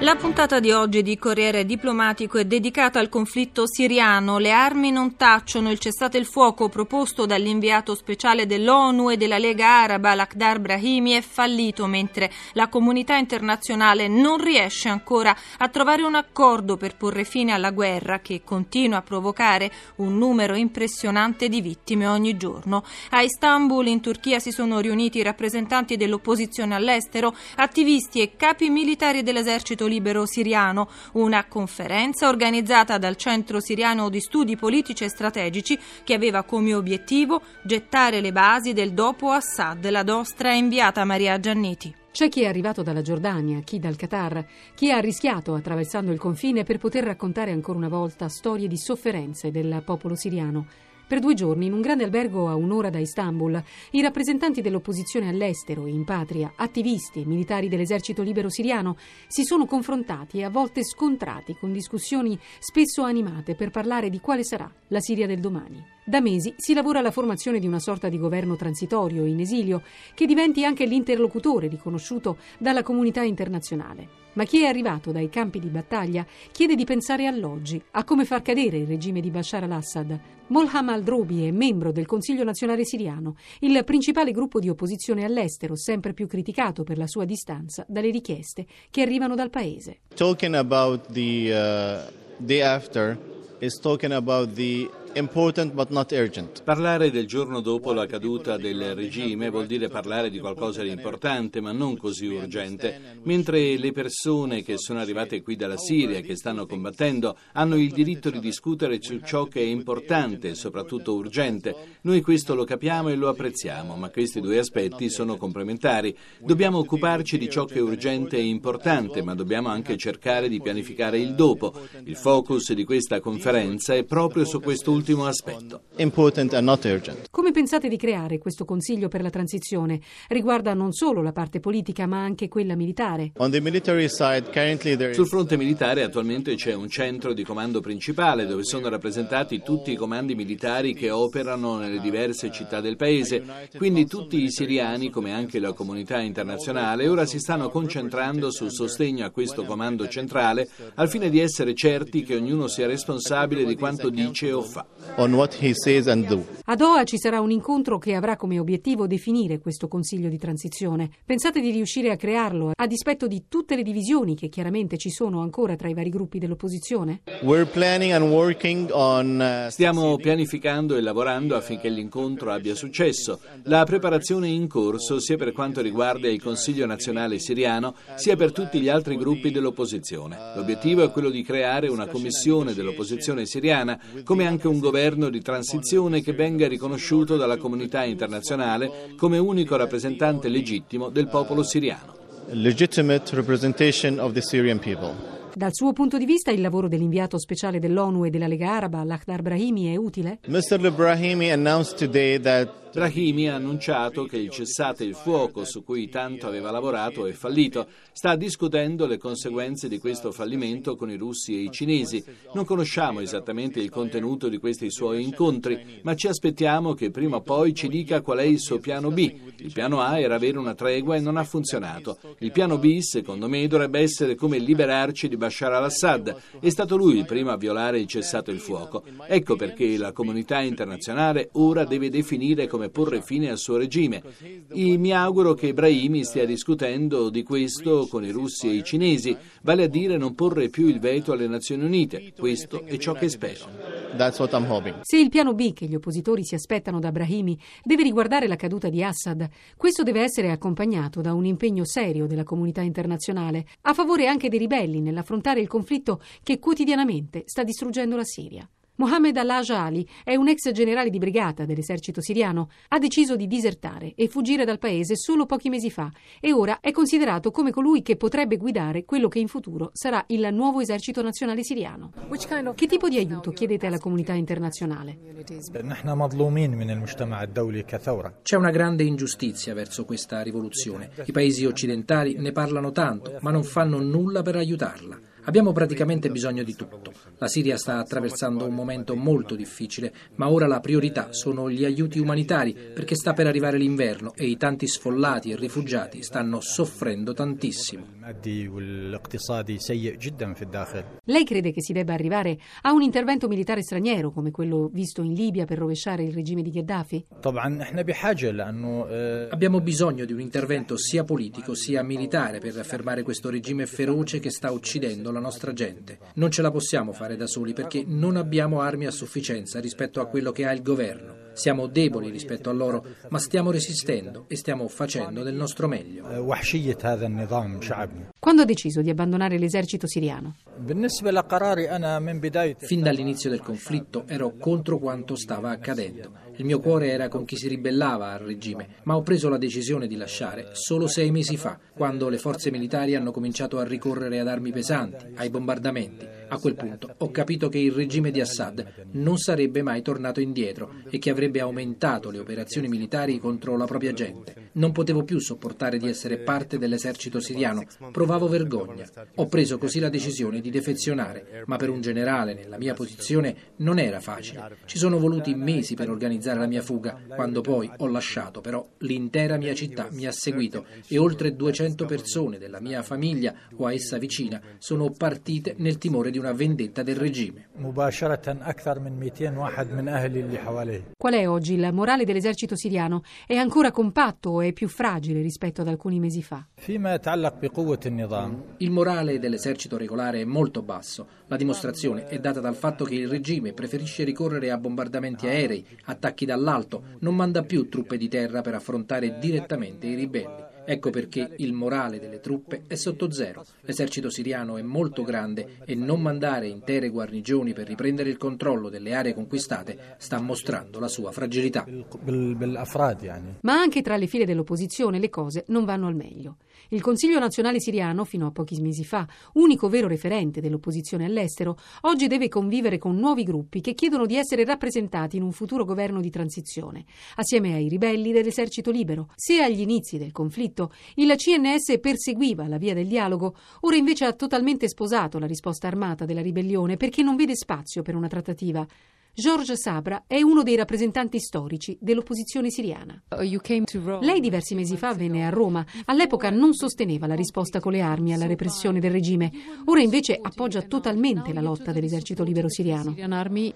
La puntata di oggi di Corriere Diplomatico è dedicata al conflitto siriano. Le armi non tacciono. Il cessate il fuoco proposto dall'inviato speciale dell'ONU e della Lega Araba, Lakhdar Brahimi, è fallito mentre la comunità internazionale non riesce ancora a trovare un accordo per porre fine alla guerra che continua a provocare un numero impressionante di vittime ogni giorno. A Istanbul, in Turchia, si sono riuniti rappresentanti dell'opposizione all'estero, attivisti e capi militari dell'esercito libero siriano, una conferenza organizzata dal Centro siriano di studi politici e strategici che aveva come obiettivo gettare le basi del dopo Assad. La nostra inviata Maria Gianniti. C'è chi è arrivato dalla Giordania, chi dal Qatar, chi ha rischiato attraversando il confine per poter raccontare ancora una volta storie di sofferenze del popolo siriano. Per due giorni, in un grande albergo a un'ora da Istanbul, i rappresentanti dell'opposizione all'estero e in patria, attivisti e militari dell'esercito libero siriano, si sono confrontati e a volte scontrati con discussioni spesso animate per parlare di quale sarà la Siria del domani. Da mesi si lavora alla formazione di una sorta di governo transitorio in esilio che diventi anche l'interlocutore riconosciuto dalla comunità internazionale. Ma chi è arrivato dai campi di battaglia chiede di pensare all'oggi, a come far cadere il regime di Bashar al-Assad. Molham al-Drobi è membro del Consiglio nazionale siriano, il principale gruppo di opposizione all'estero, sempre più criticato per la sua distanza dalle richieste che arrivano dal paese. Talking about the uh, day after is talking about the Parlare del giorno dopo la caduta del regime vuol dire parlare di qualcosa di importante ma non così urgente, mentre le persone che sono arrivate qui dalla Siria, che stanno combattendo, hanno il diritto di discutere su ciò che è importante e soprattutto urgente. Noi questo lo capiamo e lo apprezziamo, ma questi due aspetti sono complementari. Dobbiamo occuparci di ciò che è urgente e importante, ma dobbiamo anche cercare di pianificare il dopo. Il focus di questa conferenza è proprio su questo ultimo aspetto. Come pensate di creare questo Consiglio per la transizione? Riguarda non solo la parte politica ma anche quella militare. Sul fronte militare attualmente c'è un centro di comando principale dove sono rappresentati tutti i comandi militari che operano nelle diverse città del paese. Quindi tutti i siriani, come anche la comunità internazionale, ora si stanno concentrando sul sostegno a questo comando centrale al fine di essere certi che ognuno sia responsabile di quanto dice o fa on what he says and do. A Doha ci sarà un incontro che avrà come obiettivo definire questo Consiglio di transizione. Pensate di riuscire a crearlo a dispetto di tutte le divisioni che chiaramente ci sono ancora tra i vari gruppi dell'opposizione? On, uh, Stiamo pianificando e lavorando affinché l'incontro abbia successo. La preparazione è in corso sia per quanto riguarda il Consiglio nazionale siriano sia per tutti gli altri gruppi dell'opposizione. L'obiettivo è quello di creare una commissione dell'opposizione siriana come anche un governo di transizione che venga riconosciuto dalla comunità internazionale come unico rappresentante legittimo del popolo siriano. Legitimate representation of the Syrian people. Dal suo punto di vista il lavoro dell'inviato speciale dell'ONU e della Lega Araba, Lakhdar Brahimi, è utile? Mr. Brahimi announced today that Brahimi ha annunciato che il cessate il fuoco su cui tanto aveva lavorato è fallito. Sta discutendo le conseguenze di questo fallimento con i russi e i cinesi. Non conosciamo esattamente il contenuto di questi suoi incontri, ma ci aspettiamo che prima o poi ci dica qual è il suo piano B. Il piano A era avere una tregua e non ha funzionato. Il piano B, secondo me, dovrebbe essere come liberarci di Bashar al-Assad. È stato lui il primo a violare il cessato il fuoco. Ecco perché la comunità internazionale ora deve definire come porre fine al suo regime. E mi auguro che Brahimi stia discutendo di questo con i russi e i cinesi, vale a dire non porre più il veto alle Nazioni Unite. Questo è ciò che spero. Se il piano B che gli oppositori si aspettano da Brahimi deve riguardare la caduta di Assad, questo deve essere accompagnato da un impegno serio della comunità internazionale a favore anche dei ribelli nell'affrontare il conflitto che quotidianamente sta distruggendo la Siria. Mohamed al-Aja Ali è un ex generale di brigata dell'esercito siriano. Ha deciso di disertare e fuggire dal paese solo pochi mesi fa e ora è considerato come colui che potrebbe guidare quello che in futuro sarà il nuovo esercito nazionale siriano. Che tipo di aiuto chiedete alla comunità internazionale? C'è una grande ingiustizia verso questa rivoluzione. I paesi occidentali ne parlano tanto, ma non fanno nulla per aiutarla. Abbiamo praticamente bisogno di tutto. La Siria sta attraversando un momento molto difficile, ma ora la priorità sono gli aiuti umanitari perché sta per arrivare l'inverno e i tanti sfollati e rifugiati stanno soffrendo tantissimo. Lei crede che si debba arrivare a un intervento militare straniero come quello visto in Libia per rovesciare il regime di Gheddafi? Abbiamo bisogno di un intervento sia politico sia militare per fermare questo regime feroce che sta uccidendo la nostra gente. Non ce la possiamo fare da soli perché non abbiamo armi a sufficienza rispetto a quello che ha il governo. Siamo deboli rispetto a loro, ma stiamo resistendo e stiamo facendo del nostro meglio. Quando ha deciso di abbandonare l'esercito siriano? Fin dall'inizio del conflitto ero contro quanto stava accadendo. Il mio cuore era con chi si ribellava al regime, ma ho preso la decisione di lasciare solo sei mesi fa, quando le forze militari hanno cominciato a ricorrere ad armi pesanti, ai bombardamenti. A quel punto ho capito che il regime di Assad non sarebbe mai tornato indietro e che avrebbe aumentato le operazioni militari contro la propria gente. Non potevo più sopportare di essere parte dell'esercito siriano, provavo vergogna. Ho preso così la decisione di defezionare, ma per un generale nella mia posizione non era facile. Ci sono voluti mesi per organizzare la mia fuga, quando poi ho lasciato, però l'intera mia città mi ha seguito e oltre 200 persone della mia famiglia o a essa vicina sono partite nel timore di una vendetta del regime. Qual è oggi il morale dell'esercito siriano? È ancora compatto o è più fragile rispetto ad alcuni mesi fa? Il morale dell'esercito regolare è molto basso. La dimostrazione è data dal fatto che il regime preferisce ricorrere a bombardamenti aerei, attacchi dall'alto, non manda più truppe di terra per affrontare direttamente i ribelli. Ecco perché il morale delle truppe è sotto zero. L'esercito siriano è molto grande e non mandare intere guarnigioni per riprendere il controllo delle aree conquistate sta mostrando la sua fragilità. Ma anche tra le file dell'opposizione le cose non vanno al meglio. Il Consiglio nazionale siriano, fino a pochi mesi fa, unico vero referente dell'opposizione all'estero, oggi deve convivere con nuovi gruppi che chiedono di essere rappresentati in un futuro governo di transizione, assieme ai ribelli dell'esercito libero. Se agli inizi del conflitto il CNS perseguiva la via del dialogo, ora invece ha totalmente sposato la risposta armata della ribellione perché non vede spazio per una trattativa. George Sabra è uno dei rappresentanti storici dell'opposizione siriana. Lei diversi mesi fa venne a Roma. All'epoca non sosteneva la risposta con le armi alla repressione del regime. Ora invece appoggia totalmente la lotta dell'esercito libero siriano.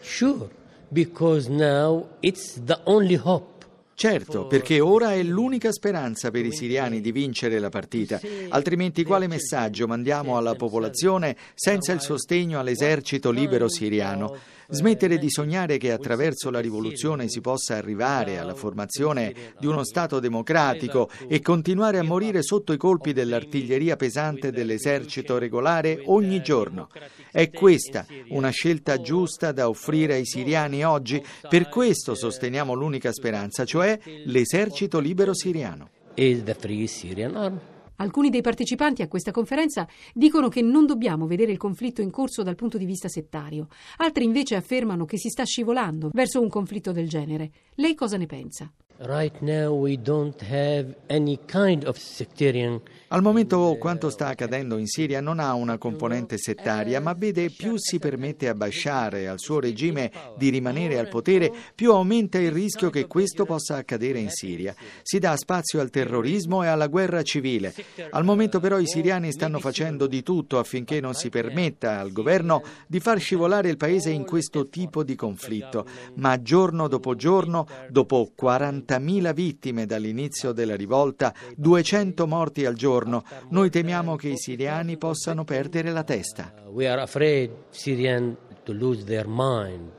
Sure, because now it's the only hope. Certo, perché ora è l'unica speranza per i siriani di vincere la partita, altrimenti quale messaggio mandiamo alla popolazione senza il sostegno all'esercito libero siriano? Smettere di sognare che attraverso la rivoluzione si possa arrivare alla formazione di uno Stato democratico e continuare a morire sotto i colpi dell'artiglieria pesante dell'esercito regolare ogni giorno. È questa una scelta giusta da offrire ai siriani oggi, per questo sosteniamo l'unica speranza, cioè l'esercito libero siriano. Is the Free Syrian Army. Alcuni dei partecipanti a questa conferenza dicono che non dobbiamo vedere il conflitto in corso dal punto di vista settario. Altri invece affermano che si sta scivolando verso un conflitto del genere. Lei cosa ne pensa? Right now we don't have any kind of sectarian Al momento quanto sta accadendo in Siria non ha una componente settaria, ma vede più si permette a Bashar e al suo regime di rimanere al potere, più aumenta il rischio che questo possa accadere in Siria. Si dà spazio al terrorismo e alla guerra civile. Al momento però i siriani stanno facendo di tutto affinché non si permetta al governo di far scivolare il paese in questo tipo di conflitto, ma giorno dopo giorno, dopo 40.000 vittime dall'inizio della rivolta, 200 morti al giorno, noi temiamo che i siriani possano perdere la testa. we are afraid Syrian to lose their mind.